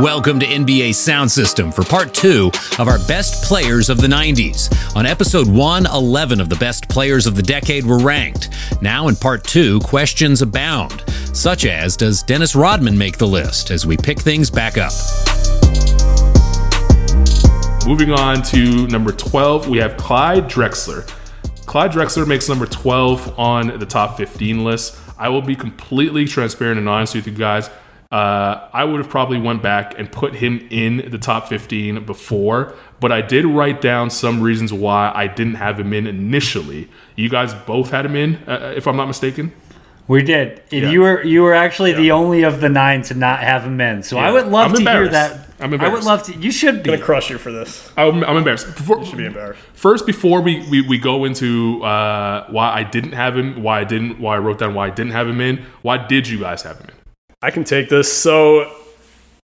Welcome to NBA Sound System for part two of our best players of the 90s. On episode 111 of the best players of the decade were ranked. Now in part two, questions abound, such as Does Dennis Rodman make the list as we pick things back up? Moving on to number 12, we have Clyde Drexler. Clyde Drexler makes number 12 on the top 15 list. I will be completely transparent and honest with you guys uh, I would have probably went back and put him in the top 15 before, but I did write down some reasons why I didn't have him in initially. You guys both had him in, uh, if I'm not mistaken. We did. Yeah. You were you were actually yeah. the only of the nine to not have him in. So yeah. I would love to hear that. I'm embarrassed. I would love to. You should be. I'm gonna crush you for this. I'm, I'm embarrassed. Before, you should be embarrassed. First, before we, we, we go into uh, why I didn't have him, why I didn't, why I wrote down why I didn't have him in. Why did you guys have him in? I can take this. So,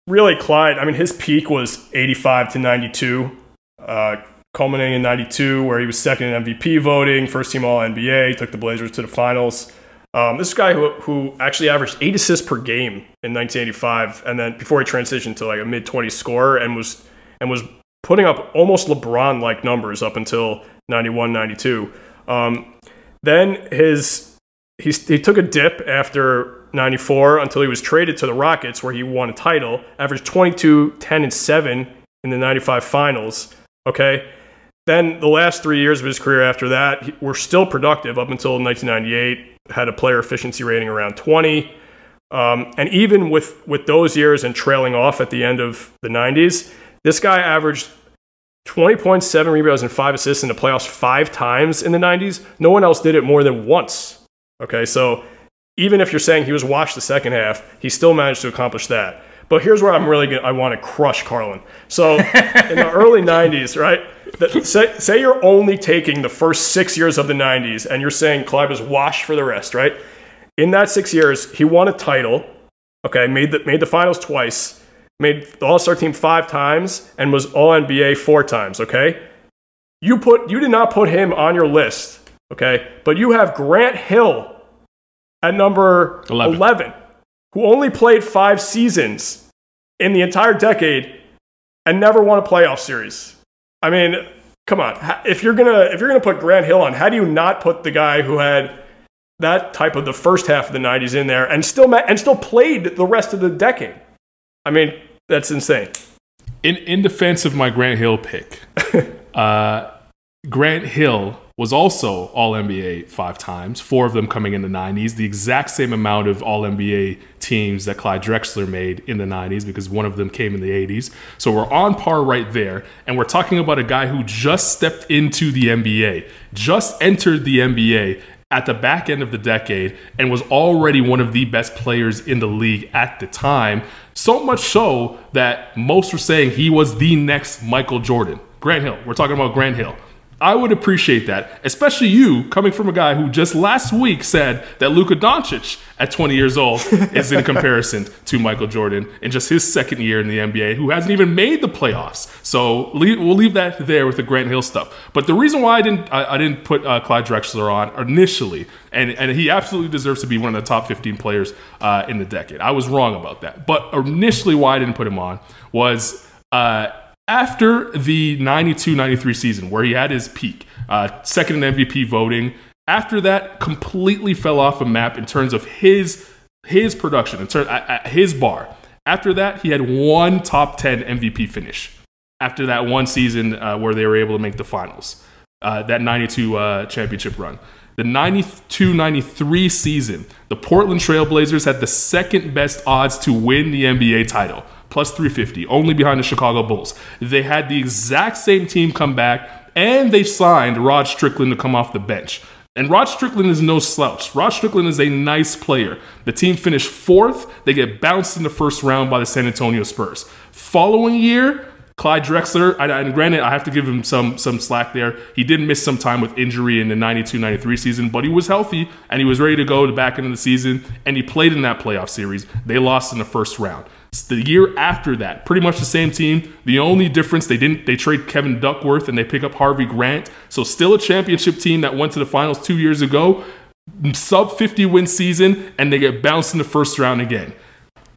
really, Clyde, I mean, his peak was 85 to 92, uh, culminating in 92, where he was second in MVP voting, first team All NBA, took the Blazers to the finals. Um, this guy who, who actually averaged eight assists per game in 1985, and then before he transitioned to like a mid 20 scorer and was and was putting up almost LeBron like numbers up until 91, 92. Um, then his he, he took a dip after 94 until he was traded to the Rockets, where he won a title, averaged 22, 10, and 7 in the 95 finals. Okay. Then the last three years of his career after that were still productive up until 1998, had a player efficiency rating around 20. Um, and even with, with those years and trailing off at the end of the 90s, this guy averaged 20.7 rebounds and five assists in the playoffs five times in the 90s. No one else did it more than once. Okay, so even if you're saying he was washed the second half, he still managed to accomplish that. But here's where I'm really gonna, I want to crush Carlin. So in the early '90s, right? The, say, say you're only taking the first six years of the '90s, and you're saying Clyde is washed for the rest, right? In that six years, he won a title. Okay, made the made the finals twice, made the All Star team five times, and was All NBA four times. Okay, you put you did not put him on your list. Okay, but you have Grant Hill at number 11. 11, who only played five seasons in the entire decade and never won a playoff series. I mean, come on. If you're gonna if you're gonna put Grant Hill on, how do you not put the guy who had that type of the first half of the '90s in there and still met, and still played the rest of the decade? I mean, that's insane. In in defense of my Grant Hill pick, uh, Grant Hill was also All NBA five times, four of them coming in the 90s, the exact same amount of All NBA teams that Clyde Drexler made in the 90s because one of them came in the 80s. So we're on par right there. And we're talking about a guy who just stepped into the NBA, just entered the NBA at the back end of the decade and was already one of the best players in the league at the time. So much so that most were saying he was the next Michael Jordan. Grant Hill. We're talking about Grant Hill. I would appreciate that, especially you coming from a guy who just last week said that Luka Doncic at 20 years old is in comparison to Michael Jordan in just his second year in the NBA, who hasn't even made the playoffs. So we'll leave that there with the Grant Hill stuff. But the reason why I didn't I, I didn't put uh, Clyde Drexler on initially, and and he absolutely deserves to be one of the top 15 players uh, in the decade. I was wrong about that. But initially, why I didn't put him on was. Uh, after the 92 93 season, where he had his peak, uh, second in MVP voting, after that, completely fell off a map in terms of his his production, in terms his bar. After that, he had one top 10 MVP finish. After that one season uh, where they were able to make the finals, uh, that 92 uh, championship run. The 92 93 season, the Portland Trailblazers had the second best odds to win the NBA title plus 350, only behind the Chicago Bulls. They had the exact same team come back, and they signed Rod Strickland to come off the bench. And Rod Strickland is no slouch. Rod Strickland is a nice player. The team finished fourth. They get bounced in the first round by the San Antonio Spurs. Following year, Clyde Drexler, and granted, I have to give him some some slack there. He did miss some time with injury in the 92-93 season, but he was healthy and he was ready to go the back end of the season, and he played in that playoff series. They lost in the first round. The year after that, pretty much the same team. The only difference they didn't they trade Kevin Duckworth and they pick up Harvey Grant. So still a championship team that went to the finals two years ago, sub 50 win season, and they get bounced in the first round again.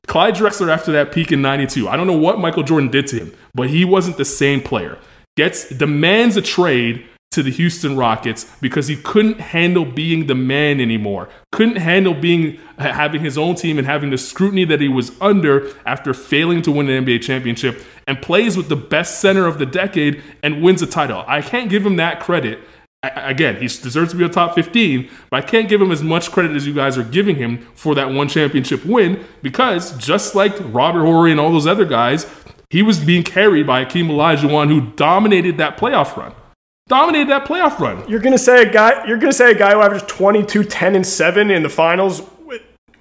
Clyde Drexler after that peak in 92. I don't know what Michael Jordan did to him, but he wasn't the same player. Gets demands a trade to the Houston Rockets because he couldn't handle being the man anymore. Couldn't handle being having his own team and having the scrutiny that he was under after failing to win an NBA championship and plays with the best center of the decade and wins a title. I can't give him that credit. I, again, he deserves to be a top 15, but I can't give him as much credit as you guys are giving him for that one championship win because just like Robert Horry and all those other guys, he was being carried by Hakeem Olajuwon, who dominated that playoff run dominated that playoff run. You're gonna say a guy. You're gonna say a guy who averaged 22, 10, and seven in the finals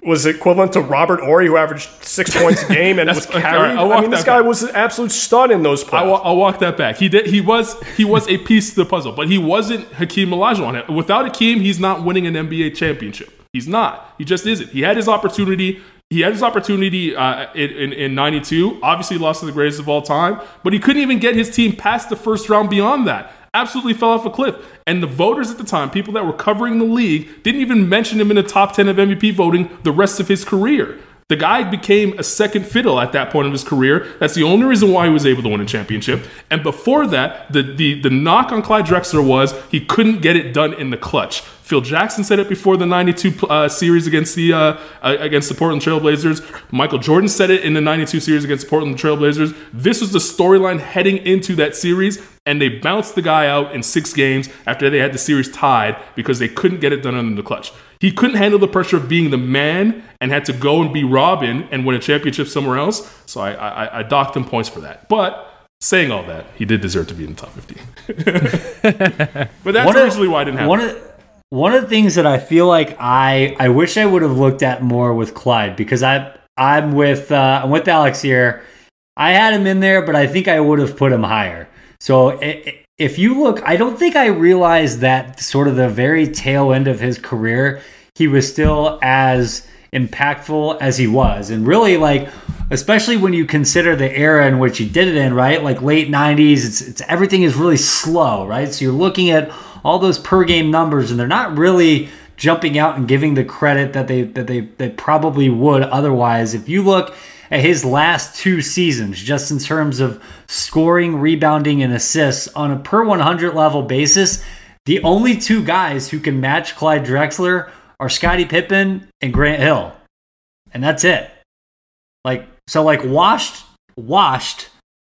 was equivalent to Robert Horry, who averaged six points a game and was carried. Right, I mean, this guy back. was an absolute stud in those playoffs. I'll, I'll, walk that back. He did. He was. He was a piece of the puzzle, but he wasn't Hakeem Olajuwon. Without Hakeem, he's not winning an NBA championship. He's not. He just isn't. He had his opportunity. He had his opportunity uh, in, in, in 92. Obviously, lost to the greatest of all time, but he couldn't even get his team past the first round beyond that absolutely fell off a cliff. And the voters at the time, people that were covering the league, didn't even mention him in the top 10 of MVP voting the rest of his career. The guy became a second fiddle at that point of his career. That's the only reason why he was able to win a championship. And before that, the, the, the knock on Clyde Drexler was he couldn't get it done in the clutch. Phil Jackson said it before the 92 uh, series against the uh, uh, against the Portland Trailblazers. Michael Jordan said it in the 92 series against the Portland Trailblazers. This was the storyline heading into that series, and they bounced the guy out in six games after they had the series tied because they couldn't get it done under the clutch. He couldn't handle the pressure of being the man and had to go and be Robin and win a championship somewhere else. So I, I, I docked him points for that. But saying all that, he did deserve to be in the top 15. but that's originally why I didn't have one of, one of the things that I feel like I I wish I would have looked at more with Clyde because I I'm with uh, I'm with Alex here. I had him in there, but I think I would have put him higher. So if you look, I don't think I realized that sort of the very tail end of his career, he was still as impactful as he was, and really like especially when you consider the era in which he did it in, right? Like late 90s, it's, it's everything is really slow, right? So you're looking at all those per game numbers, and they're not really jumping out and giving the credit that they that they they probably would otherwise. If you look at his last two seasons, just in terms of scoring, rebounding, and assists on a per 100 level basis, the only two guys who can match Clyde Drexler are Scottie Pippen and Grant Hill, and that's it. Like so, like washed, washed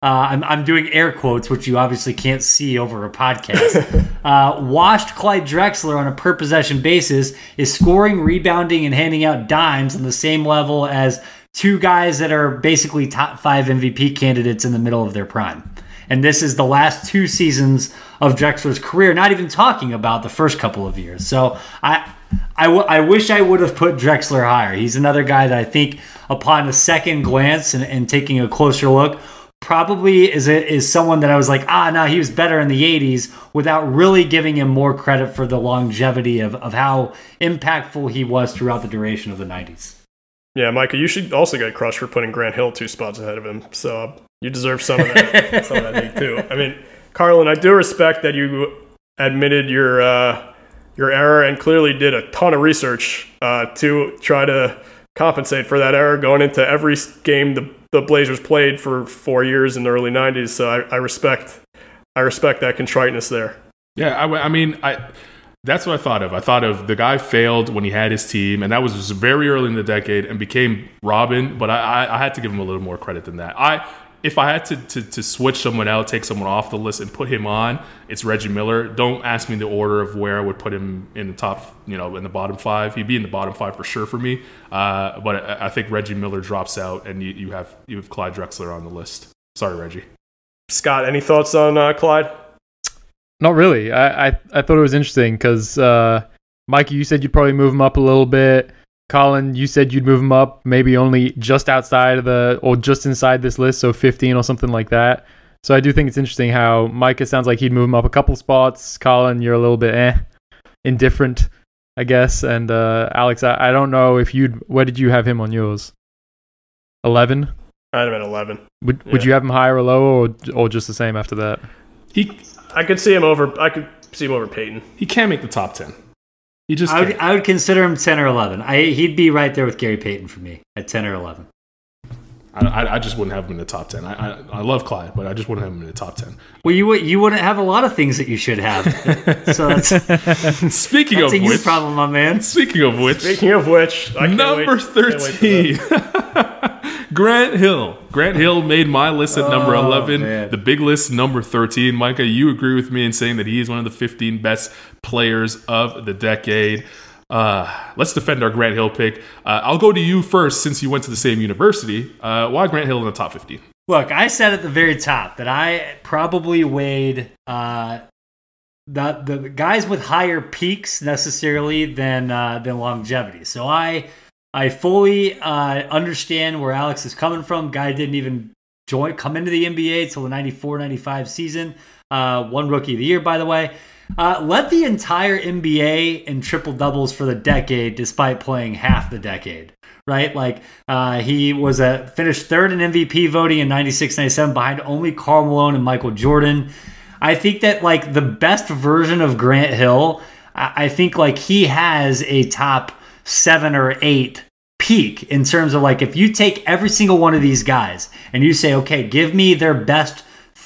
uh, I'm, I'm doing air quotes, which you obviously can't see over a podcast. uh, washed Clyde Drexler on a per possession basis is scoring, rebounding, and handing out dimes on the same level as two guys that are basically top five MVP candidates in the middle of their prime. And this is the last two seasons of Drexler's career, not even talking about the first couple of years. So I, I, w- I wish I would have put Drexler higher. He's another guy that I think, upon a second glance and, and taking a closer look, probably is a, is someone that I was like, ah, no, he was better in the 80s without really giving him more credit for the longevity of, of how impactful he was throughout the duration of the 90s. Yeah, Micah, you should also get crushed for putting Grant Hill two spots ahead of him. So uh, you deserve some of that, some of that hate too. I mean, Carlin, I do respect that you admitted your uh, your error and clearly did a ton of research uh, to try to compensate for that error going into every game the the Blazers played for four years in the early '90s. So I, I respect I respect that contriteness there. Yeah, I, I mean, I that's what I thought of. I thought of the guy failed when he had his team, and that was very early in the decade, and became Robin. But I, I, I had to give him a little more credit than that. I if I had to, to, to switch someone out, take someone off the list and put him on, it's Reggie Miller. Don't ask me the order of where I would put him in the top, you know, in the bottom five. He'd be in the bottom five for sure for me. Uh, but I, I, think Reggie Miller drops out, and you, you have you have Clyde Drexler on the list. Sorry, Reggie. Scott, any thoughts on uh, Clyde? Not really. I, I, I thought it was interesting because uh, Mikey, you said you'd probably move him up a little bit. Colin, you said you'd move him up maybe only just outside of the or just inside this list, so 15 or something like that. So I do think it's interesting how Micah sounds like he'd move him up a couple spots. Colin, you're a little bit eh, indifferent, I guess. And uh, Alex, I, I don't know if you'd where did you have him on yours? 11. I had him at 11. Would yeah. Would you have him higher or lower, or or just the same after that? He, I could see him over. I could see him over Payton. He can't make the top 10. He just I would, I would, consider him 10 or 11. I, he'd be right there with Gary Payton for me at 10 or 11. I, I, I just wouldn't have him in the top ten. I, I, I love Clyde, but I just wouldn't have him in the top ten. Well, you would you wouldn't have a lot of things that you should have. so that's, that's Speaking a of you which, problem, my man. speaking of which, Speaking of which, I number wait- can't wait for that. thirteen, Grant Hill. Grant Hill made my list at number Oh, eleven. man. The big list, number thirteen. Micah, you agree with me in saying that he is one of the fifteen best players of the decade. Uh, let's defend our Grant Hill pick. Uh, I'll go to you first since you went to the same university. Uh, why Grant Hill in the top fifteen? Look, I said at the very top that I probably weighed uh, the the guys with higher peaks necessarily than uh, than longevity. So I I fully uh, understand where Alex is coming from. Guy didn't even join come into the NBA till the 94-95 season. Uh, one rookie of the year, by the way. Uh, led the entire NBA in triple doubles for the decade, despite playing half the decade. Right, like uh, he was a finished third in MVP voting in 96, 97 behind only Karl Malone and Michael Jordan. I think that like the best version of Grant Hill, I, I think like he has a top seven or eight peak in terms of like if you take every single one of these guys and you say, okay, give me their best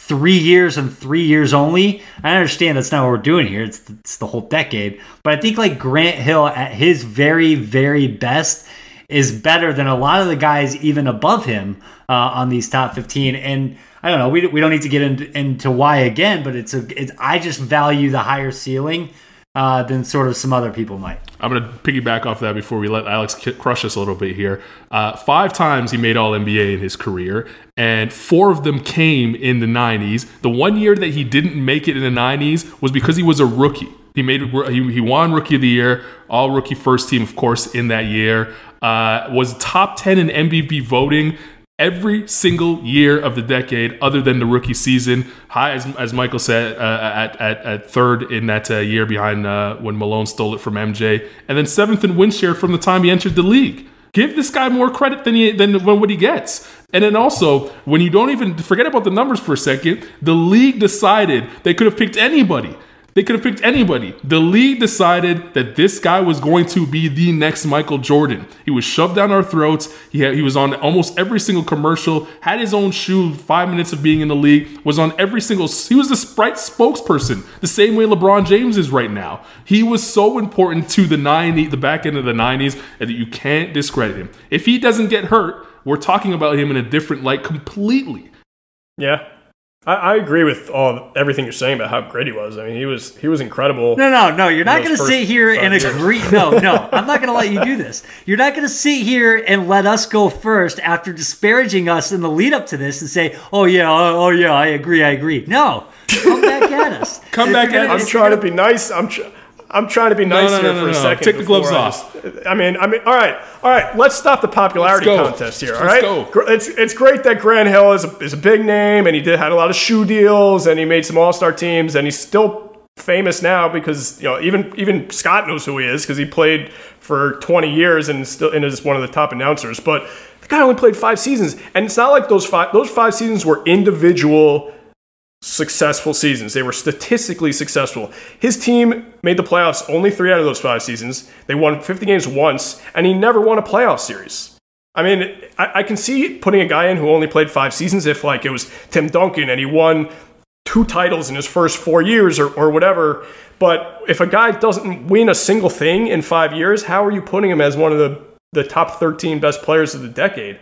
three years and three years only. I understand that's not what we're doing here. It's the, it's the whole decade. But I think like Grant Hill at his very, very best is better than a lot of the guys even above him uh, on these top 15. And I don't know, we, we don't need to get into, into why again, but it's a, it's, I just value the higher ceiling uh, than sort of some other people might. I'm going to piggyback off that before we let Alex crush us a little bit here. Uh, five times he made All NBA in his career, and four of them came in the 90s. The one year that he didn't make it in the 90s was because he was a rookie. He made he, he won Rookie of the Year, All Rookie First Team, of course, in that year. Uh, was top 10 in MVP voting every single year of the decade other than the rookie season. High, as, as Michael said, uh, at, at, at third in that uh, year behind uh, when Malone stole it from MJ. And then seventh in win share from the time he entered the league. Give this guy more credit than he than what he gets. And then also, when you don't even forget about the numbers for a second, the league decided they could have picked anybody. They could have picked anybody. The league decided that this guy was going to be the next Michael Jordan. He was shoved down our throats. He, had, he was on almost every single commercial, had his own shoe, five minutes of being in the league, was on every single. He was the Sprite spokesperson, the same way LeBron James is right now. He was so important to the 90, the back end of the 90s, that you can't discredit him. If he doesn't get hurt, we're talking about him in a different light completely. Yeah, I, I agree with all everything you're saying about how great he was. I mean, he was he was incredible. No, no, no. You're not going to sit here and years. agree. No, no. I'm not going to let you do this. You're not going to sit here and let us go first after disparaging us in the lead up to this and say, "Oh yeah, oh, oh yeah, I agree, I agree." No, come back at us. Come If back at gonna- us. I'm if you're trying to gonna- be nice. I'm tr- I'm trying to be nice no, here no, for no, a no. second. Take the gloves I off. just- I mean, I mean, all right, all right. Let's stop the popularity contest here. All right? Let's go. It's it's great that Grant Hill is a, is a big name and he did had a lot of shoe deals and he made some All Star teams and he's still famous now because you know even even Scott knows who he is because he played for 20 years and still and is one of the top announcers. But the guy only played five seasons, and it's not like those five those five seasons were individual successful seasons. They were statistically successful. His team made the playoffs only three out of those five seasons. They won 50 games once, and he never won a playoff series. I mean, I, I can see putting a guy in who only played five seasons if, like, it was Tim Duncan and he won two titles in his first four years or, or whatever. But if a guy doesn't win a single thing in five years, how are you putting him as one of the, the top 13 best players of the decade?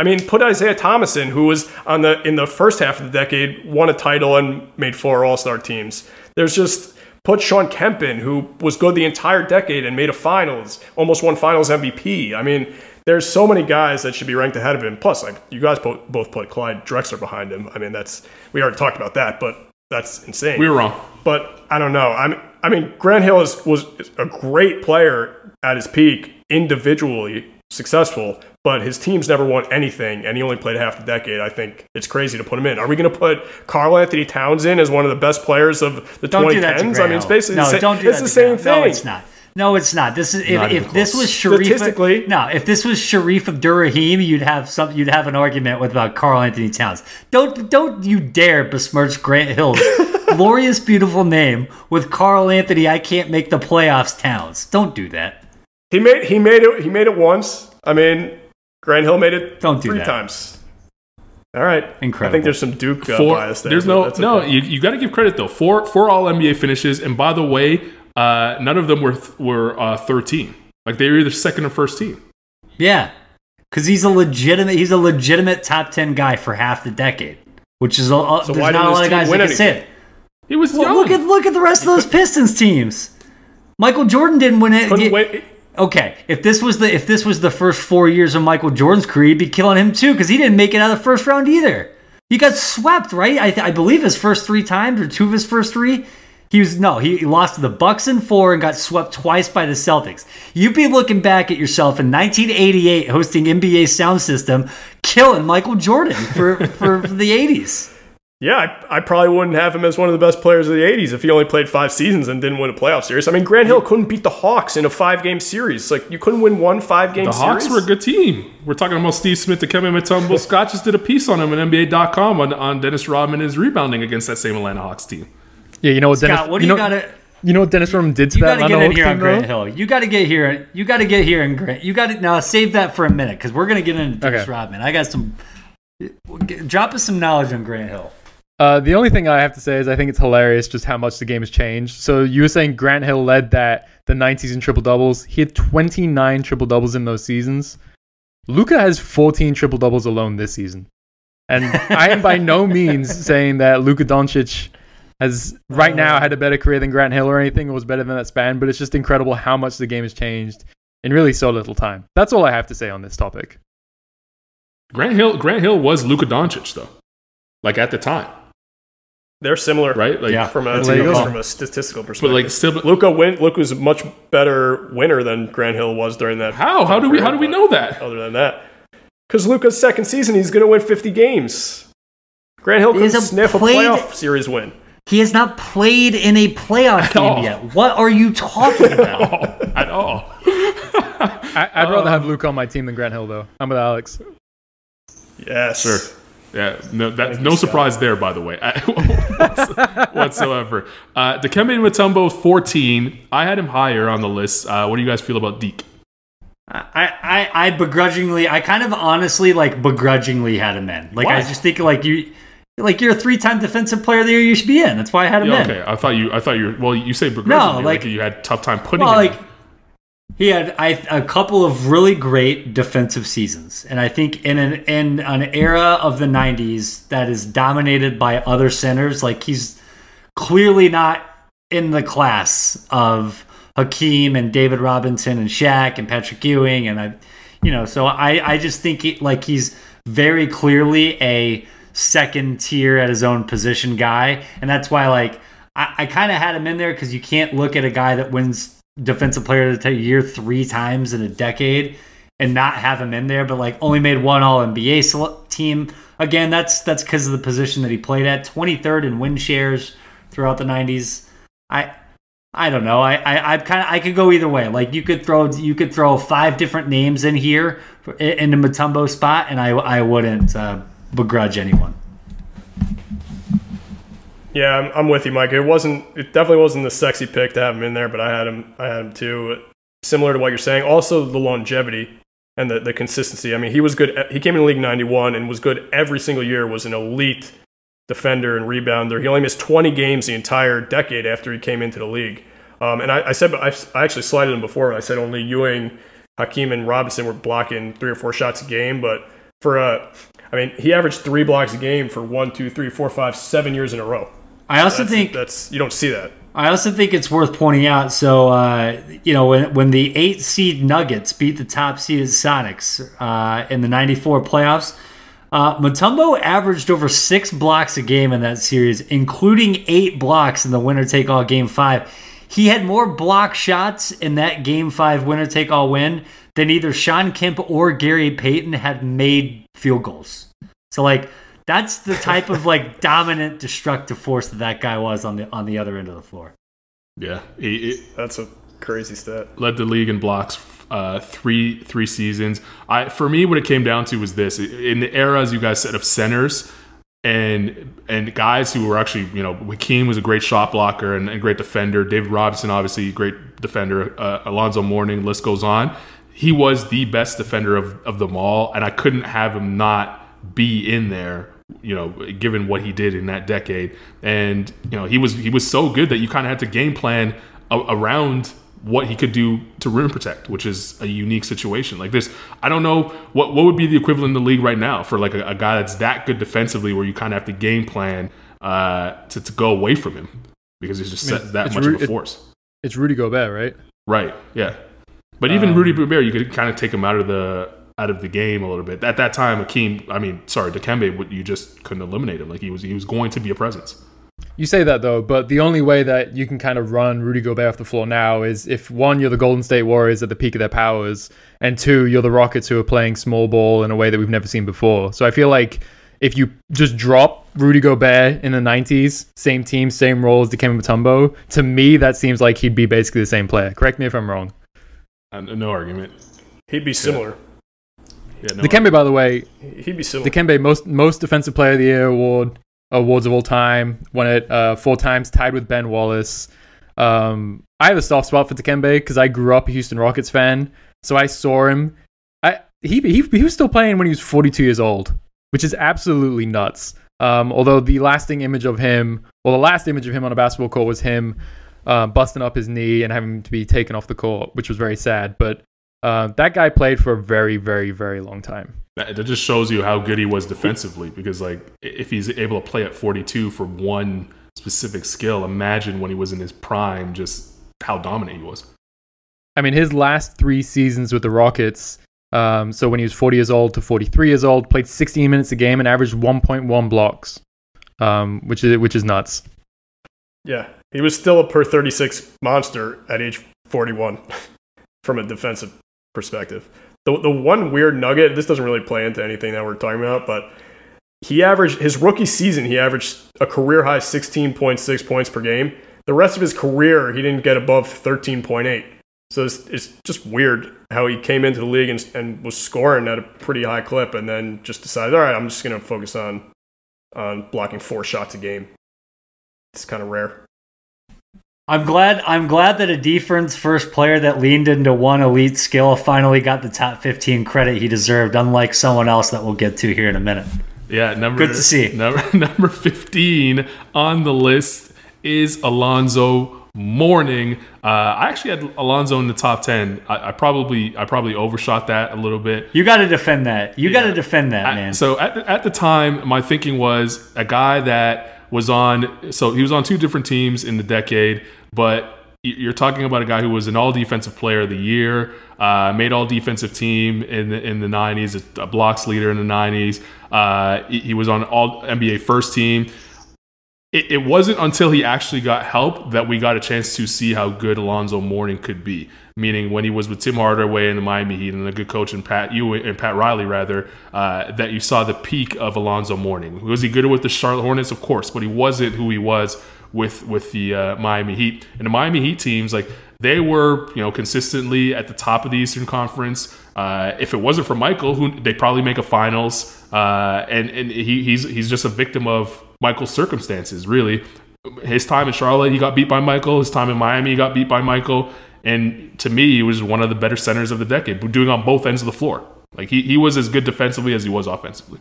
I mean, put Isiah Thomas in, who was on the in the first half of the decade, won a title and made four All Star teams. There's just put Shawn Kemp in, who was good the entire decade and made a Finals, almost won Finals MVP. I mean, there's so many guys that should be ranked ahead of him. Plus, like you guys both, both put Clyde Drexler behind him. I mean, that's we already talked about that, but that's insane. We were wrong. But I don't know. I mean, I mean, Grant Hill is, was a great player at his peak, individually successful, but his teams never won anything, and he only played half the decade. I think it's crazy to put him in. Are we going to put Karl-Anthony Towns in as one of the best players of the Don't do that to 2010s? I mean, it's basically no, the same, don't do it's the same Grant. thing. No, it's not. No, it's not. This is if, if this was Shareef. Statistically- no, if this was Shareef Abdur-Rahim, you'd have some. You'd have an argument with about Karl-Anthony Towns. Don't don't you dare besmirch Grant Hill's glorious, beautiful name with Karl-Anthony. I can't make the playoffs. Towns. Don't do that. He made he made it he made it once. I mean, Grant Hill made it Don't do three that. times. All right. Incredible. I think there's some Duke uh, Four, bias there. there's no that's no. You, you got to give credit though. Four four All NBA finishes, and by the way, uh, none of them were th- were uh, 13. Like they were either second or first team. Yeah, because he's a legitimate he's a legitimate top ten guy for half the decade, which is a, a, So there's why not didn't a lot of guys that win can say anything? it. He was Well, young. look at look at the rest of those Pistons teams. Michael Jordan didn't win it. Couldn't Ye- wait. Okay, if this was the if this was the first four years of Michael Jordan's career, you'd be killing him too because he didn't make it out of the first round either. He got swept, right? I, th- I believe his first three times or two of his first three. He was no, he lost to the Bucks in four and got swept twice by the Celtics. You'd be looking back at yourself in 1988, hosting NBA Sound System, killing Michael Jordan for for the 80s. Yeah, I, I probably wouldn't have him as one of the best players of the 80s if he only played five seasons and didn't win a playoff series. I mean, Grant Hill couldn't beat the Hawks in a five game series. Like, you couldn't win one five game the series. Hawks were a good team. We're talking about Steve Smith, Kevin Mutombo. Scott just did a piece on him at NBA.com on, on Dennis Rodman and his rebounding against that same Atlanta Hawks team. Yeah, you know what Dennis? Scott, what do you you, know, gotta? you know what Dennis Rodman did to You that got to Atlanta get in Hawks here on Grant? Hill. You got to get here. You got to get here in Grant. You got to now save that for a minute because we're gonna get into Dennis Okay. Rodman. I got some. Drop us some knowledge on Grant Hill. Uh, the only thing I have to say is I think it's hilarious just how much the game has changed. So you were saying Grant Hill led that the 90s in triple doubles. He had 29 triple doubles in those seasons. Luka has 14 triple doubles alone this season. And I am by no means saying that Luka Doncic has right now had a better career than Grant Hill or anything or was better than that span, but it's just incredible how much the game has changed in really so little time. That's all I have to say on this topic. Grant Hill, Grant Hill was Luka Doncic though, like at the time, They're similar, right? Like, Yeah. From a, There from a statistical perspective. but perspective. like still. Luka win. Luka was a much better winner than Grant Hill was during that. How? How do we? How do we know that? Other than that, because Luka's second season, he's going to win 50 games. Grant Hill He's couldn't a sniff a played- playoff series win. He has not played in a playoff game all. yet. What are you talking about? At all. I, I'd uh, rather have Luka on my team than Grant Hill, though. I'm with Alex. Yes. Sure. Yeah, no, that's no you, surprise there, by the way, whatsoever. Uh, Dikembe Mutombo, 14. I had him higher on the list. Uh, what do you guys feel about Deke? I, I, I begrudgingly, I kind of honestly like begrudgingly had him in. Like I Why? just think like you, like you're a three-time defensive player of the year. You should be in. That's why I had him Yeah, in. okay, I thought you. I thought you. Were, Well, you say begrudgingly, like, like- you had tough time putting. Well, him like he had I, a couple of really great defensive seasons, and I think in an in an era of the '90s that is dominated by other centers, like he's clearly not in the class of Hakeem and David Robinson and Shaq and Patrick Ewing, and I, you know, so I I just think he, like he's very clearly a second tier at his own position guy, and that's why like I, I kind of had him in there because you can't look at a guy that wins defensive player of the year three times in a decade and not have him in there, but like only made one All NBA team. Again, that's that's because of the position that he played at. Twenty third in win shares throughout the nineties. I I don't know. I I, I kind of I could go either way. Like you could throw you could throw five different names in here for, in the Mutombo spot, and I I wouldn't uh, begrudge anyone. Yeah, I'm, I'm with you, Mike. It wasn't. It definitely wasn't the sexy pick to have him in there, but I had him. I had him too. Similar to what you're saying. Also, the longevity and the, the consistency. I mean, he was good. He came in the league '91 and was good every single year. Was an elite defender and rebounder. He only missed 20 games the entire decade after he came into the league. Um, and I, I said, I, I actually slided him before. I said only Ewing, Hakeem, and Robinson were blocking three or four shots a game. But for a, I mean, he averaged three blocks a game for one, two, three, four, five, seven years in a row. I also That's, think that's you don't see that. I also think it's worth pointing out. So, uh, you know, when when the eight seed Nuggets beat the top seeded Sonics uh, in the '94 playoffs, uh, Mutombo averaged over six blocks a game in that series, including eight blocks in the winner take all game five. He had more block shots in that game five winner take all win than either Shawn Kemp or Gary Payton had made field goals. So, like, that's the type of like dominant destructive force that that guy was on the on the other end of the floor. yeah, he, he That's a crazy stat. led the league in blocks uh, three three seasons. I for me, what it came down to was this: in the era, as you guys said, of centers and and guys who were actually, you know, Hakeem was a great shot blocker and a great defender. David Robinson, obviously, great defender. Uh, Alonzo Mourning, list goes on. He was the best defender of, of them all, and I couldn't have him not be in there you know, given what he did in that decade. And you know, he was he was so good that you kind of had to game plan a- around what he could do to rim protect, which is a unique situation. Like this, I don't know what what would be the equivalent in the league right now for like a, a guy that's that good defensively, where you kind of have to game plan uh, to to go away from him because he's just I mean, that much Ru- of a force. It's Rudy Gobert, right? Right. Yeah. But even Um, Rudy Gobert, you could kind of take him out of the out of the game a little bit. At that time, Hakeem, I mean, sorry, Dikembe, you just couldn't eliminate him. Like he was, he was going to be a presence. You say that though, but the only way that you can kind of run Rudy Gobert off the floor now is if one, you're the Golden State Warriors at the peak of their powers, and two, you're the Rockets who are playing small ball in a way that we've never seen before. So I feel like if you just drop Rudy Gobert in the 90s, same team, same role as Dikembe Mutombo, to me that seems like he'd be basically the same player. Correct me if I'm wrong. Uh, no argument. He'd be similar. Yeah, no Dikembe, by the way, He'd be similar. Dikembe most most defensive player of the year award awards of all time. Won it uh, four times, tied with Ben Wallace. Um, I have a soft spot for Dikembe because I grew up a Houston Rockets fan, so I saw him. I he, he he was still playing when he was 42 years old, which is absolutely nuts. Um, although the lasting image of him, well, the last image of him on a basketball court was him uh, busting up his knee and having to be taken off the court, which was very sad. But uh, that guy played for a very, very, very long time. That, that just shows you how good he was defensively. Because like, if he's able to play at 42 for one specific skill, imagine when he was in his prime, just how dominant he was. I mean, his last three seasons with the Rockets, um, so when he was 40 years old to 43 years old, played 16 minutes a game and averaged 1.1 blocks, um, which is which is nuts. Yeah, he was still a per 36 monster at age 41 from a defensive perspective. The, the one weird nugget, this doesn't really play into anything that we're talking about, but he averaged his rookie season, he averaged a career high 16.6 points per game. The rest of his career, he didn't get above 13.8. So it's, it's just weird how he came into the league and, and was scoring at a pretty high clip and then just decided, all right, I'm just going to focus on, on blocking four shots a game. It's kind of rare. I'm glad. I'm glad that a defense first player that leaned into one elite skill finally got the top 15 credit he deserved, unlike someone else that we'll get to here in a minute. Yeah, number Good to see. Number number fifteen on the list is Alonzo Mourning. Uh, I actually had Alonzo in the top ten. I, I probably I probably overshot that a little bit. You got to defend that. You got to defend that, I- man. so at the, at the time, my thinking was a guy that was on. So he was on two different teams in the decade, but you're talking about a guy who was an All Defensive Player of the Year, uh, made All Defensive Team in the in the '90s, a blocks leader in the '90s. Uh, he, was on All NBA First Team. It, it wasn't until he actually got help that we got a chance to see how good Alonzo Mourning could be. Meaning when he was with Tim Hardaway in the Miami Heat and a good coach in Pat Ewing and Pat Riley rather, uh, that you saw the peak of Alonzo Mourning. Was he good with the Charlotte Hornets? Of course, but he wasn't who he was with with the uh, Miami Heat. And the Miami Heat teams, like they were, you know, consistently at the top of the Eastern Conference. Uh, if it wasn't for Michael, who they probably make a finals, uh, and and he, he's he's just a victim of Michael's circumstances, really. His time in Charlotte, he got beat by Michael. His time in Miami, he got beat by Michael. And to me, he was one of the better centers of the decade, doing on both ends of the floor. Like he, he was as good defensively as he was offensively.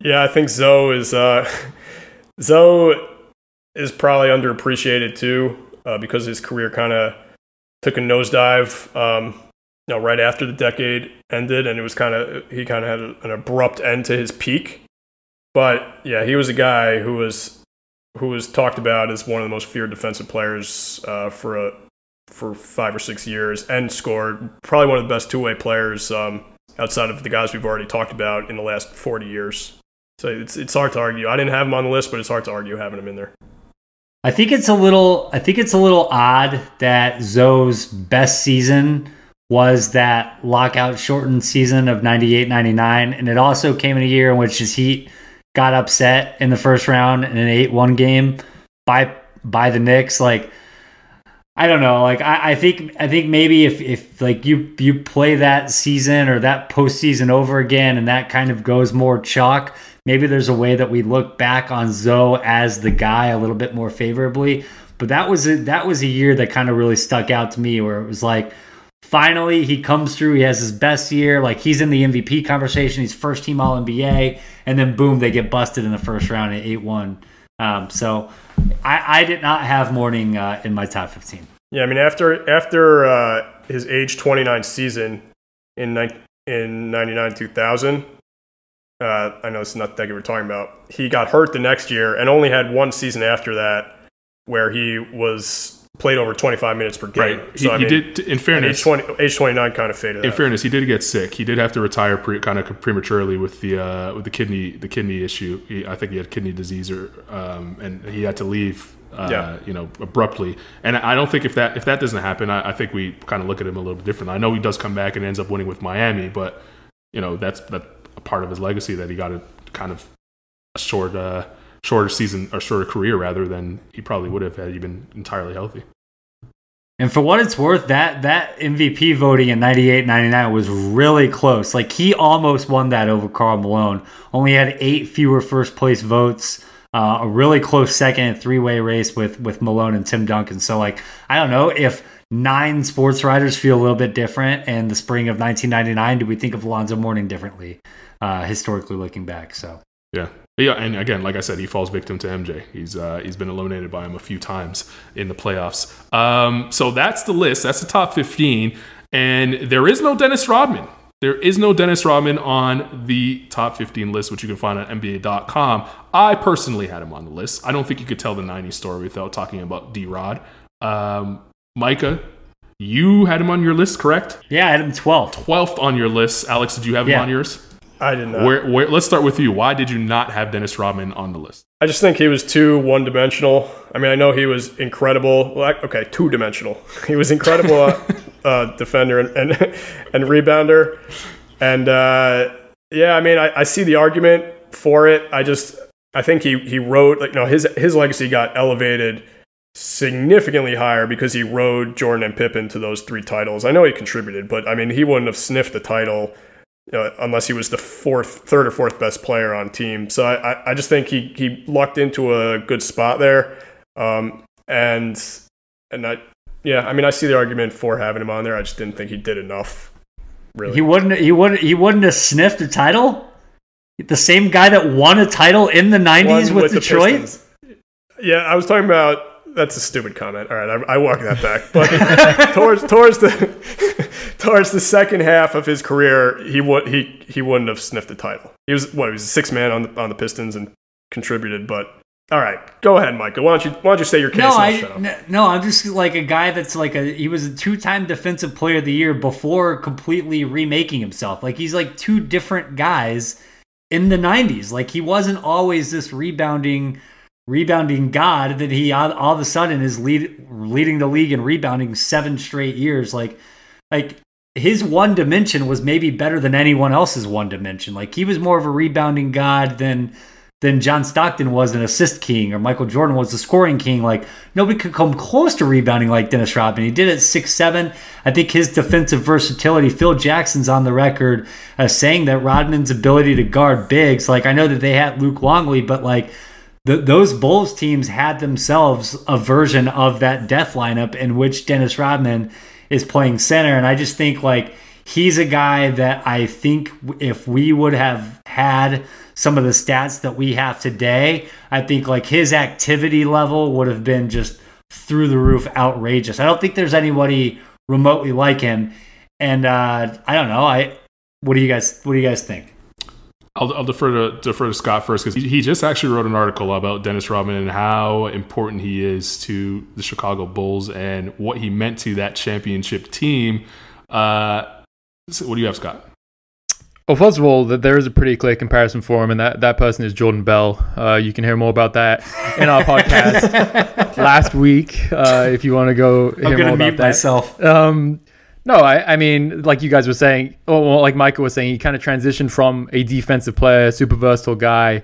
Yeah, I think Zoe is uh, Zoe is probably underappreciated too uh, because his career kind of took a nosedive. Um, you know, right after the decade ended, and it was kind of he kind of had a, an abrupt end to his peak. But yeah, he was a guy who was who was talked about as one of the most feared defensive players uh, for a for five or six years, and scored probably one of the best two way players um, outside of the guys we've already talked about in the last forty years. So it's it's hard to argue. I didn't have him on the list, but it's hard to argue having him in there. I think it's a little. I think it's a little odd that Zoe's best season was that lockout shortened season of 98-99 and it also came in a year in which his Heat got upset in the first round in an 8-1 game by by the Knicks like I don't know like I, I think I think maybe if, if like you you play that season or that postseason over again and that kind of goes more chalk maybe there's a way that we look back on Zoe as the guy a little bit more favorably but that was a, that was a year that kind of really stuck out to me where it was like finally he comes through. He has his best year. Like he's in the MVP conversation. He's first team All NBA, and then boom, they get busted in the first round at eight one. Um, so I, I did not have Mourning uh, in my top fifteen. Yeah, I mean after after uh, his age 29 season in in 99 2000 uh, I know it's not that we're talking about. He got hurt the next year and only had one season after that where he was played over 25 minutes per game. Right. He, I he mean, did. In age, fairness, 20, age 29 kind of faded in out. fairness, he did get sick. He did have to retire pre, kind of prematurely with the uh, with the kidney the kidney issue. He, I think he had kidney disease, or um, and he had to leave. Uh, Yeah. you know, abruptly, and I don't think if that if that doesn't happen, I, I think we kind of look at him a little bit different. I know he does come back and ends up winning with Miami, but you know that's that a part of his legacy that he got a kind of a short uh, shorter season or shorter career rather than he probably would have had he been entirely healthy. And for what it's worth, that that MVP voting in 98 99 was really close. Like he almost won that over Karl Malone. Only had eight fewer first place votes. Uh, a really close second three way race with with Malone and Tim Duncan. So like I don't know if nine sports writers feel a little bit different in the spring of 1999. Do we think of Alonzo Mourning differently, uh, historically looking back? So Yeah. Yeah, and again, like I said, he falls victim to MJ. He's uh, he's been eliminated by him a few times in the playoffs. Um, so that's the list. That's the top fifteen, and there is no Dennis Rodman. There is no Dennis Rodman on the top 15 list, which you can find on NBA.com. I personally had him on the list. I don't think you could tell the 90s story without talking about D Rod. Um, Micah, you had him on your list, correct? yeah, I had him 12th. 12th on your list. Alex, did you have him Yeah. on yours? I did not. Where, where, let's start with you. Why did you not have Dennis Rodman on the list? I just think he was too one dimensional. I mean, I know he was incredible. Well, okay, two dimensional. He was incredible uh, uh, defender and, and and rebounder. And uh, yeah, I mean, I, I see the argument for it. I just I think he he rode like you know his his legacy got elevated significantly higher because he rode Jordan and Pippen to those three titles. I know he contributed, but I mean, he wouldn't have sniffed the title uh, unless he was the fourth, third or fourth best player on team. So I, I, I just think he he lucked into a good spot there, um, and and I yeah, I mean I see the argument for having him on there. I just didn't think he did enough. Really, He wouldn't. He wouldn't. He wouldn't have sniffed a title. The same guy that won a title in the '90s One with, the Detroit. Yeah, I was talking about. That's a stupid comment. All right, I, I walk that back. But towards towards the towards the second half of his career, he would he he wouldn't have sniffed the title. He was what he was a six man on the on the Pistons and contributed. But all right, go ahead, Michael. Why don't you why don't you say your case? no, I no, I'm just like a guy that's like a he was a two-time defensive player of the year before completely remaking himself. Like he's like two different guys in the 90s. Like he wasn't always this rebounding rebounding god that he all, of a sudden is lead, leading the league in rebounding seven straight years like like his one dimension was maybe better than anyone else's one dimension. Like he was more of a rebounding god than than John Stockton was an assist king or Michael Jordan was the scoring king. Like nobody could come close to rebounding like Dennis Rodman. He did it six seven. I think his defensive versatility. Phil Jackson's on the record as saying that Rodman's ability to guard bigs. Like I know that they had Luke Longley, but like. The, those Bulls teams had themselves a version of that death lineup in which Dennis Rodman is playing center. And I just think like he's a guy that I think if we would have had some of the stats that we have today, I think like his activity level would have been just through the roof outrageous. I don't think there's anybody remotely like him. And uh, I don't know. I what do you guys what do you guys think? I'll, I'll defer to defer to Scott first because he, he just actually wrote an article about Dennis Rodman and how important he is to the Chicago Bulls and what he meant to that championship team. Uh, so what do you have, Scott? Well, first of all, that there is a pretty clear comparison for him, and that, that person is Jordan Bell. Uh, you can hear more about that in our podcast last week uh, if you want to go hear I'm more gonna about mute that. myself. Um, no, I, I mean, like you guys were saying, or well, like Michael was saying, he kind of transitioned from a defensive player, super versatile guy,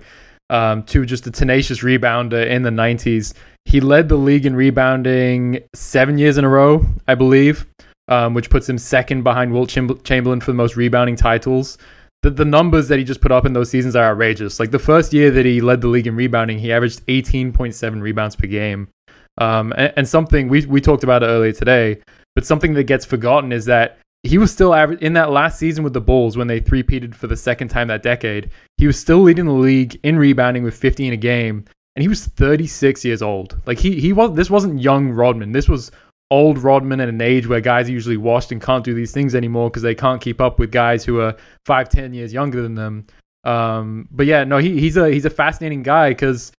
um, to just a tenacious rebounder in the 90s. He led the league in rebounding seven years in a row, I believe, um, which puts him second behind Wilt Cham- Chamberlain for the most rebounding titles. The, the numbers that he just put up in those seasons are outrageous. Like the first year that he led the league in rebounding, he averaged 18.7 rebounds per game. Um, and, and something we, we talked about it earlier today But something that gets forgotten is that he was still average in that last season with the Bulls when they three-peated for the second time that decade. He was still leading the league in rebounding with 15 a game, and he was 36 years old. Like he he was this wasn't young Rodman. This was old Rodman at an age where guys are usually washed and can't do these things anymore because they can't keep up with guys who are five, ten years younger than them. Um, but yeah, no, he, he's a he's a fascinating guy because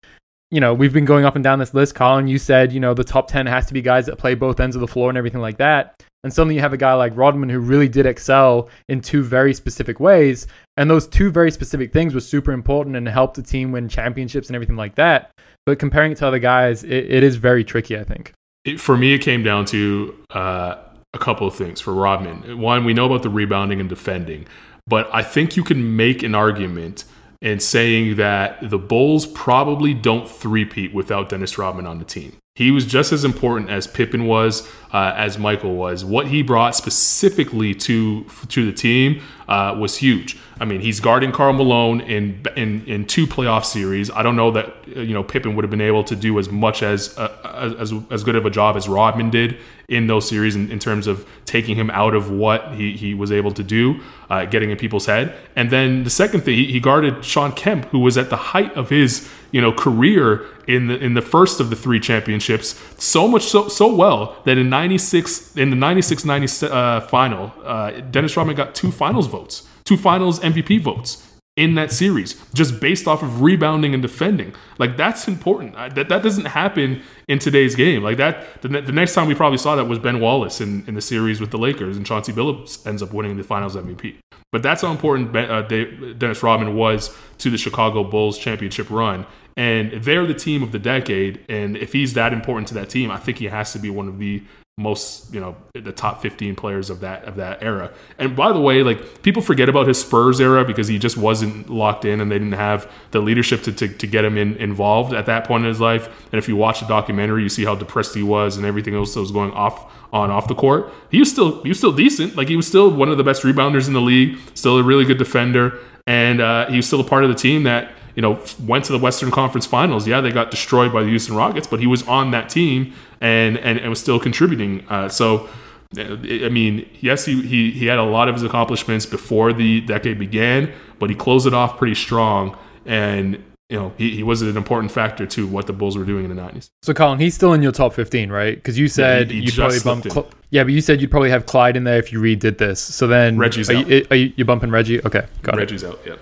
you know we've been going up and down this list. Carlin, you said you know the top ten has to be guys that play both ends of the floor and everything like that. And suddenly you have a guy like Rodman who really did excel in two very specific ways. And those two very specific things were super important and helped the team win championships and everything like that. But comparing it to other guys, it, it is very tricky, I think. It, for me, it came down to uh, a couple of things for Rodman. One, we know about the rebounding and defending, but I think you can make an argument in saying that the Bulls probably don't three-peat without Dennis Rodman on the team. He was just as important as Pippen was, uh, as Michael was. What he brought specifically to to the team uh, was huge. I mean, he's guarding Karl Malone in, in in two playoff series. I don't know that you know Pippen would have been able to do as much as uh, as as good of a job as Rodman did in those series in, in terms of taking him out of what he, he was able to do, uh, getting in people's head. And then the second thing, he, he guarded Shawn Kemp, who was at the height of his you know career in the in the first of the three championships so much so so well that in 96 in the 96 90 uh, final uh, Dennis Rodman got two finals votes two finals MVP votes in that series just based off of rebounding and defending. Like that's important. That, that doesn't happen in today's game. Like that the, the next time we probably saw that was Ben Wallace in, in the series with the Lakers and Chauncey Billups ends up winning the finals MVP but that's how important uh, Dennis Rodman was to the Chicago Bulls championship run. And they're the team of the decade. And if he's that important to that team, I think he has to be one of the most, you know, the top 15 players of that of that era. And by the way, like people forget about his Spurs era because he just wasn't locked in and they didn't have the leadership to, to, to get him in, involved at that point in his life. And if you watch the documentary, you see how depressed he was and everything else that was going off on off the court. He was still he was still decent. Like he was still one of the best rebounders in the league, still a really good defender, and uh, he was still a part of the team that you know, went to the Western Conference Finals. Yeah, they got destroyed by the Houston Rockets, but he was on that team and and, and was still contributing. Uh, so, I mean, yes, he, he he had a lot of his accomplishments before the decade began, but he closed it off pretty strong. And you know, he, he was an important factor to what the Bulls were doing in the '90s. So, Carlin, he's still in your top 15, right? Because you said Yeah, he- he you probably bump. Cl- yeah, but you said you'd probably have Clyde in there if you redid this. So then, Reggie's are out. you, are you, you bumping Reggie? Okay, got it. Reggie's out. Yeah.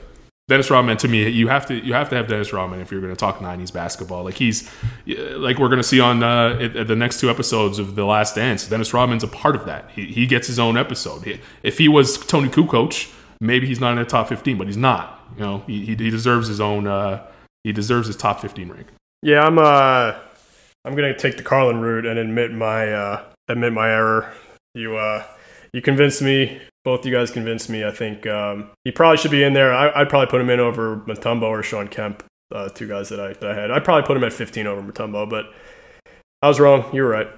Dennis Rodman to me, you have to you have to have Dennis Rodman if you're going to talk '90s basketball. Like he's like we're going to see on uh, the next two episodes of The Last Dance. Dennis Rodman's a part of that. He, he gets his own episode. He- if he was Toni Kukoc, maybe he's not in the top 15, but he's not. You know, he, he deserves his own. Uh, he deserves his top 15 rank. Yeah, I'm uh I'm gonna take the Carlin route and admit my uh admit my error. You uh you convinced me. Both you guys convinced me. I think um, he probably should be in there. I, I'd probably put him in over Mutombo or Shawn Kemp, uh, two guys that I, that I had. I'd probably put him at 15 over Mutombo, but I was wrong. You were right.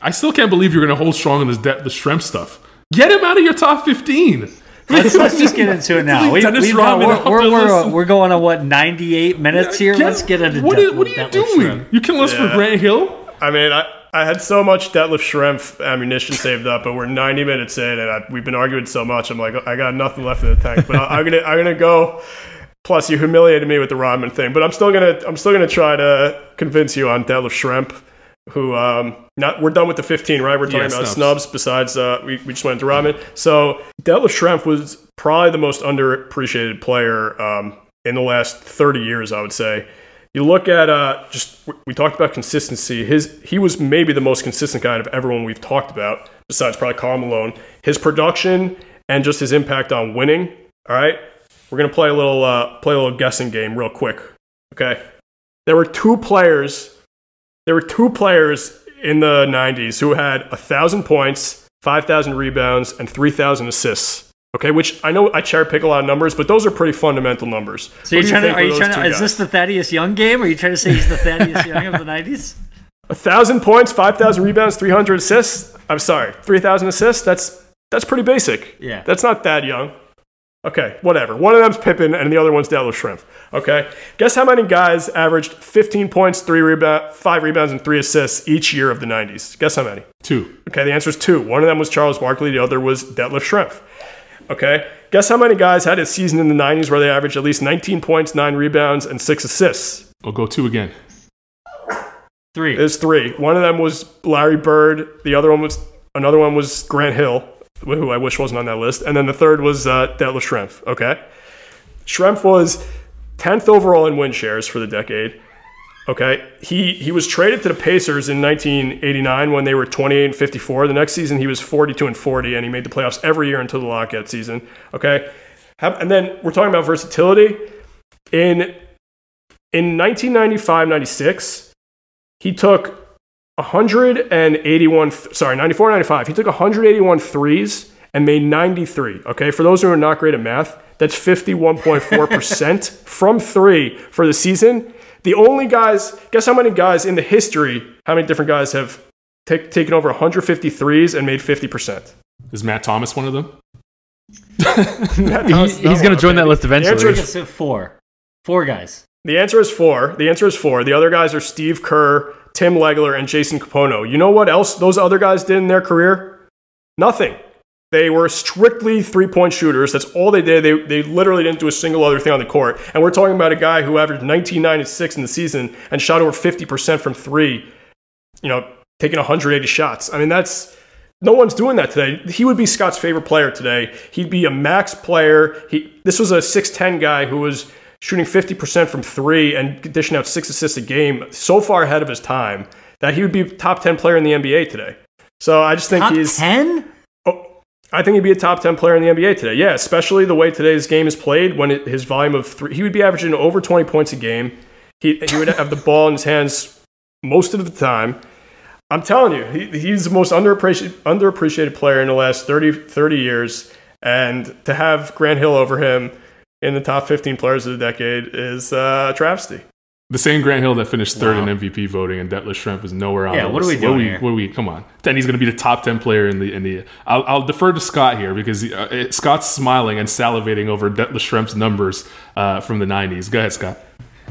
I still can't believe you're going to hold strong on this de- the Schrempf stuff. Get him out of your top 15. Let's, let's just get into it now. We, have got, we're, we're, we're, we're going on what 98 minutes here. Get- let's get into what, depth what are you doing? Schrempf. You killing us for Grant Hill? I mean, I, I had so much Detlef Schrempf ammunition saved up, but we're 90 minutes in, and I, we've been arguing so much. I'm like, I got nothing left in the tank. But I, I'm gonna I'm gonna go. Plus, you humiliated me with the Rodman thing, but I'm still gonna I'm still gonna try to convince you on Detlef Schrempf, who um not we're done with the 15, right? We're talking Yeah, about snubs. snubs. Besides, uh, we we just went into Rodman. So Detlef Schrempf was probably the most underappreciated player um, in the last 30 years, I would say. You look at uh, just we talked about consistency. His he was maybe the most consistent guy of everyone we've talked about, besides probably Karl Malone. His production and just his impact on winning. All right, we're gonna play a little uh, play a little guessing game real quick. Okay, there were two players. There were two players in the '90s who had a thousand points, five thousand rebounds, and three thousand assists. Okay, which I know I cherry pick a lot of numbers, but those are pretty fundamental numbers. So you're What do trying to, are you trying to, two is guys? this the Thaddeus Young game? Or are you trying to say he's the Thaddeus Young of the 90s? A thousand points, five thousand rebounds, three hundred assists. I'm sorry, three thousand assists. That's that's pretty basic. Yeah. That's not that young. Okay, whatever. One of them's Pippen, and the other one's Detlef Schrempf. Okay, guess how many guys averaged 15 points, three rebound, five rebounds, and three assists each year of the 90s? Guess how many? Two. Okay, the answer is two. One of them was Charles Barkley, the other was Detlef Schrempf. Okay, guess how many guys had a season in the 90s where they averaged at least 19 points, nine rebounds, and six assists? We'll go two again. Three. There's three. One of them was Larry Bird. The other one was another one was Grant Hill, who I wish wasn't on that list. And then the third was uh, Detlef Schrempf. Okay, Schrempf was 10th overall in win shares for the decade. Okay, he he was traded to the Pacers in 1989 when they were 28 and 54. The next season he was 42 and 40, and he made the playoffs every year until the lockout season. Okay, and then we're talking about versatility. In in 1995-96, he took 181 sorry 94 95 he took 181 threes and made 93 okay for those who are not great at math that's 51.4% from three for the season the only guys guess how many guys in the history how many different guys have ta- taken over 150 threes and made 50% Is Matt Thomas one of them? He- he's going to join that list eventually. The answer eventually. is four. Four guys. The answer is four. The answer is four. The other guys are Steve Kerr, Tim Legler, and Jason Kapono. You know what else those other guys did in their career? Nothing. They were strictly three point shooters. That's all they did. They, they literally didn't do a single other thing on the court. And we're talking about a guy who averaged 19, 9, and 6 in the season and shot over 50% from three, you know, taking 180 shots. I mean, that's no one's doing that today. He would be Scott's favorite player today. He'd be a max player. He this was a 6'10 guy who was shooting 50% from three and dishing out six assists a game so far ahead of his time that he would be top 10 player in the NBA today. So I just think top he's 10? I think he'd be a top 10 player in the NBA today. Yeah, especially the way today's game is played when it, his volume of three, he would be averaging over 20 points a game. He, he would have the ball in his hands most of the time. I'm telling you, he, he's the most underappreciated, underappreciated player in the last 30, 30 years. And to have Grant Hill over him in the top 15 players of the decade is uh, a travesty. The same Grant Hill that finished third Wow. in MVP voting, and Detlef Schrempf is nowhere on Yeah, the what are we doing what here? What are we? Come on. Then he's going to be the top ten player in the in the. I'll, I'll defer to Scott here because he, uh, it- Scott's smiling and salivating over Detlef Schrempf's numbers uh, from the '90s. Go ahead, Scott.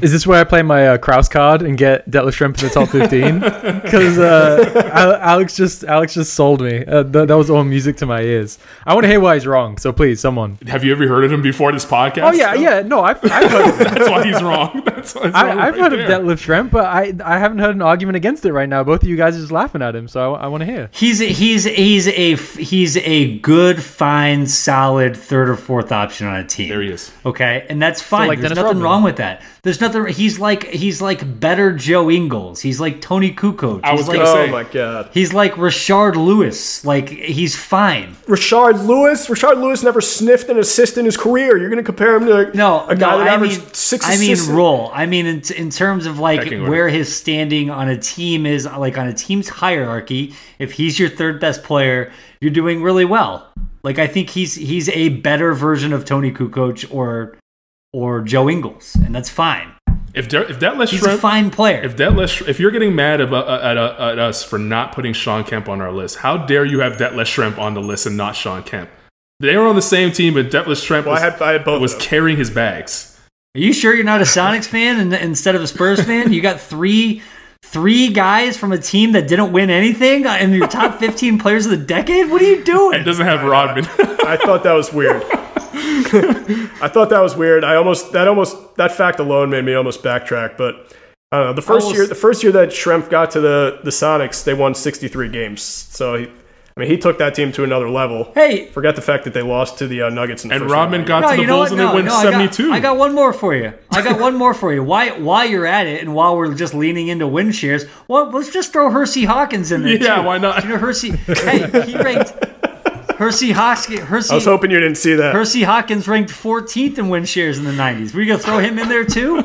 Is this where I play my uh, Kraus card and get Detlef Schrempf in the top 15? Because uh, Alex just Alex just sold me. Uh, th- that was all music to my ears. I want to hear why he's wrong. So please, someone. Have you ever heard of him before this podcast? Oh yeah, yeah. No, I've, I've heard of That's why he's wrong. That's why he's wrong I, I've right heard there. of Detlef Schrempf, but I I haven't heard an argument against it right now. Both of you guys are just laughing at him, so I, I want to hear. He's he's he's a he's a good, fine, solid third or fourth option on a team. There he is. Okay, and that's fine. like There's nothing Rodman. wrong with that. There's nothing. He's like he's like better Joe Ingles. He's like Toni Kukoc. I was he's gonna say- Oh my God. He's like Rashard Lewis. Like he's fine. Rashard Lewis. Rashard Lewis never sniffed an assist in his career. You're going to compare him to No, a guy no, that I averaged mean, six I mean role. I mean in, in terms of like Pecking order. where his standing on a team is, like on a team's hierarchy. If he's your third best player, you're doing really well. Like I think he's he's a better version of Toni Kukoc or or Joe Ingles, and that's fine. If De- if Detlef He's a fine player. if Detlef, Sch- if you're getting mad about, uh, at, uh, at us for not putting Shawn Kemp on our list, how dare you have Detlef Schrempf on the list and not Shawn Kemp? They were on the same team, but Detlef Schrempf Well, was, I had, I had both. was carrying his bags. Are you sure you're not a Sonics fan and, instead of a Spurs fan? You got three three guys from a team that didn't win anything in your top 15 players of the decade? What are you doing? It doesn't have Rodman. I thought that was weird. I thought that was weird. I almost that almost that fact alone made me almost backtrack. But I don't know. The first Almost- year, the first year that Schrempf got to the the Sonics, they won 63 games. So he, I mean, he took that team to another level. Hey, Forget the fact that they lost to the uh, Nuggets in the and first Rodman round. got no, to the you know Bulls what? and No, they went no, I got- 72. I got one more for you. I got one more for you. Why why you're at it and while we're just leaning into win shares, well, let's just throw Hersey Hawkins in there. Yeah, too. why not? You know Hersey. hey, he ranked Hersey Hawkins. Hersey, I was hoping you didn't see that. Hersey Hawkins ranked 14th in win shares in the 90s. Were you gonna throw him in there too?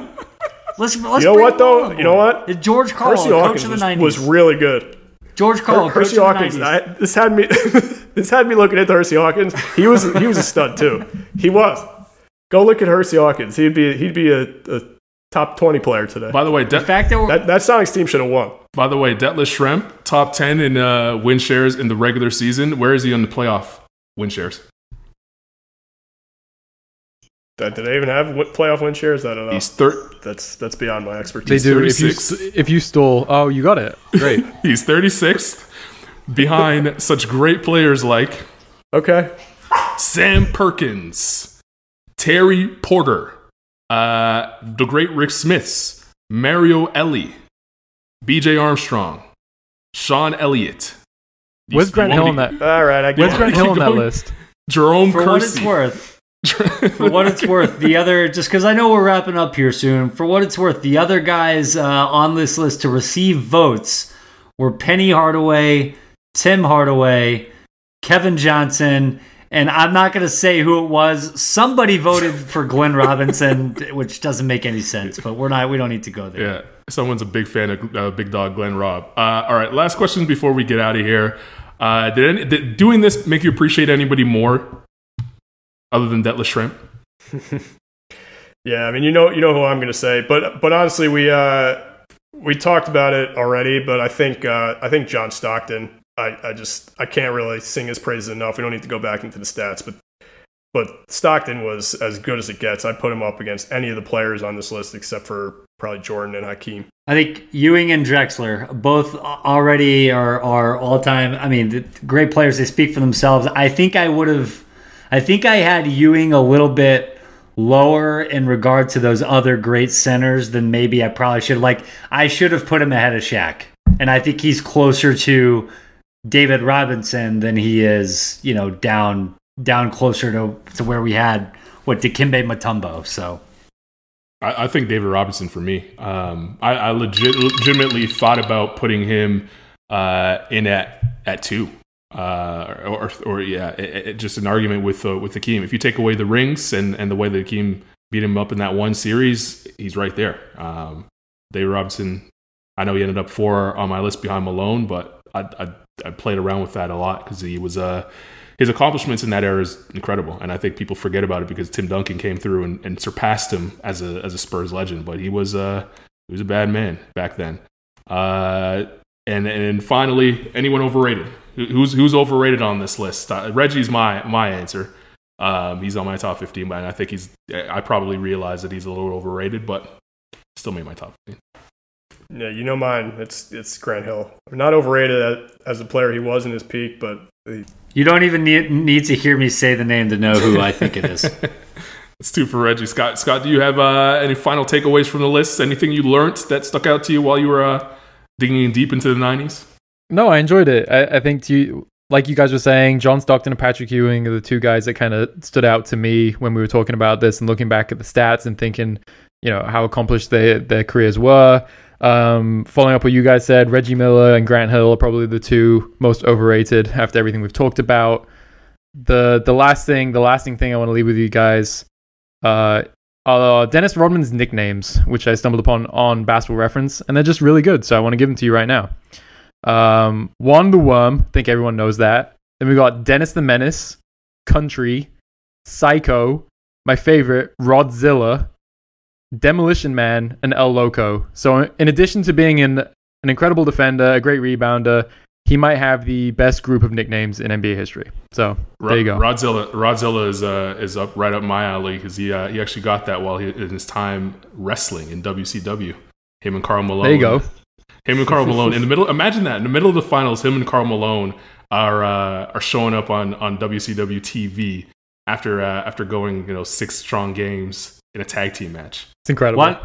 Let's let's. You know what though? You know what? George Karl, Hersey coach Hawkins of the was, 90s. was really good. George Karl, Hersey coach Hawkins. of the 90s. I, this had me. this had me looking into Hersey Hawkins. He was he was a stud too. He was. Go look at Hersey Hawkins. He'd be he'd be a, a top 20 player today. By the way, De- the fact that we're That that Sonics team should have won. by the way, Detlef Schrempf, top 10 in uh, win shares in the regular season. Where is he on the playoff win shares? Uh, Do they even have win- playoff win shares? I don't know. He's thir- That's that's beyond my expertise. They expertise. do. If you 36. if you stole, oh, you got it. Great. he's 36th behind such great players like Okay. Sam Perkins, Terry Porter, uh, the great Rik Smits, Mario Elie, BJ Armstrong, Sean Elliott. Where's You Grant Hill on that? All right. I get Where's it. Grant Hill on that list? Jerome For what it's worth, for what it's worth, the other just because I know we're wrapping up here soon. For what it's worth, the other guys uh, on this list to receive votes were Penny Hardaway, Tim Hardaway, Kevin Johnson, and I'm not going to say who it was. Somebody voted for Glenn Robinson, which doesn't make any sense. But we're not. We don't need to go there. Yeah, someone's a big fan of uh, Big Dog Glenn Robb. Uh, all right, last question before we get out of here. Uh, did, any, did doing this make you appreciate anybody more other than Detlef Shrimp? Yeah, I mean, you know, you know who I'm going to say, but but honestly, we uh, we talked about it already. But I think uh, I think John Stockton. I, I just I can't really sing his praises enough. We don't need to go back into the stats, but but Stockton was as good as it gets. I put him up against any of the players on this list except for probably Jordan and Hakeem. I think Ewing and Drexler both already are, are all time. I mean, great players. They speak for themselves. I think I would have. I think I had Ewing a little bit lower in regard to those other great centers than maybe I probably should. Like I should have put him ahead of Shaq, and I think he's closer to David Robinson than he is, you know, down down closer to to where we had what Dikembe Mutombo. So. I, I think David Robinson for me. Um, I, I legit, legitimately thought about putting him uh, in at at two, uh, or, or yeah, it, it- just an argument with uh, with Hakeem. If you take away the rings and, and the way that Hakeem beat him up in that one series, he's right there. Um, David Robinson. I know he ended up four on my list behind Malone, but I I, I played around with that a lot because he was uh, his accomplishments in that era is incredible, and I think people forget about it because Tim Duncan came through and, and surpassed him as a as a Spurs legend. But he was uh, he was a bad man back then. Uh, and and finally, anyone overrated? Who's who's overrated on this list? Uh, Reggie's my my answer. Um, he's on my top fifteen, but I think he's. I probably realize that he's a little overrated, but still made my top fifteen. Yeah, you know mine. It's it's Grant Hill. Not overrated as, as a player he was in his peak, but he, You don't even need, need to hear me say the name to know who I think it is. It's two for Reggie. Scott, Scott, do you have uh, any final takeaways from the list? Anything you learned that stuck out to you while you were uh, digging deep into the '90s? No, I enjoyed it. I, I think to you, like you guys were saying, John Stockton and Patrick Ewing are the two guys that kind of stood out to me when we were talking about this and looking back at the stats and thinking, you know, how accomplished their their careers were. Um, following up what you guys said, Reggie Miller and Grant Hill are probably the two most overrated after everything we've talked about. The the last thing, the lasting thing I want to leave with you guys, uh, are Dennis Rodman's nicknames, which I stumbled upon on Basketball Reference, and they're just really good. So I want to give them to you right now. Um, one, the worm. I think everyone knows that. Then we got Dennis the Menace, Country, Psycho, my favorite, Rodzilla, Demolition Man, and El Loco. So, in addition to being an, an incredible defender, a great rebounder, he might have the best group of nicknames in NBA history. So, there you go. Rodzilla, Rodzilla is uh, is up right up my alley because he uh, he actually got that while he in his time wrestling in WCW. Him and Karl Malone. There you go. Him and Carl Malone in the middle. Imagine that in the middle of the finals, him and Karl Malone are uh, are showing up on on WCW TV after uh, after going you know six strong games in a tag team match. It's incredible. One,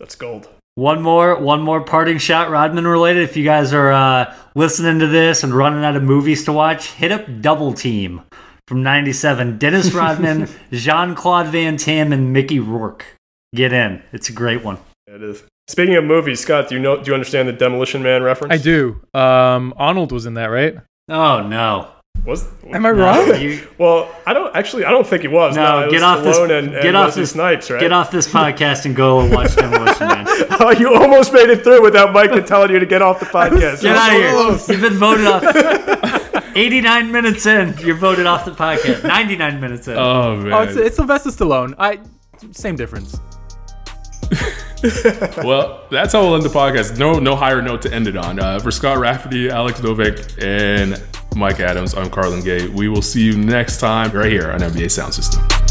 that's gold. one more, one more parting shot, Rodman related. If you guys are uh, listening to this and running out of movies to watch, hit up Double Team from '97. Dennis Rodman, Jean Claude Van Damme, and Mickey Rourke. Get in. It's a great one. It is. Speaking of movies, Scott, do you know? Do you understand the Demolition Man reference? I do. Um, Arnold was in that, right? Oh no. Was Am I No, wrong? you- well, I don't actually. I don't think it was. No, it get was off this- And, and get off Wesley this- Snipes, right? Get off this podcast and go and watch Demolition Man. Oh, you almost made it through without Mike telling you to get off the podcast. Get out of here. You've been voted off. 89 minutes in, you're voted off the podcast. 99 minutes in. Oh man! Oh, it's, it's Sylvester Stallone. I same difference. well, that's how we'll end the podcast. No, no higher note to end it on. Uh, for Scott Rafferty, Alex Novik, and Mike Adams, I'm Carlin Gay. We will see you next time right here on NBA Sound System.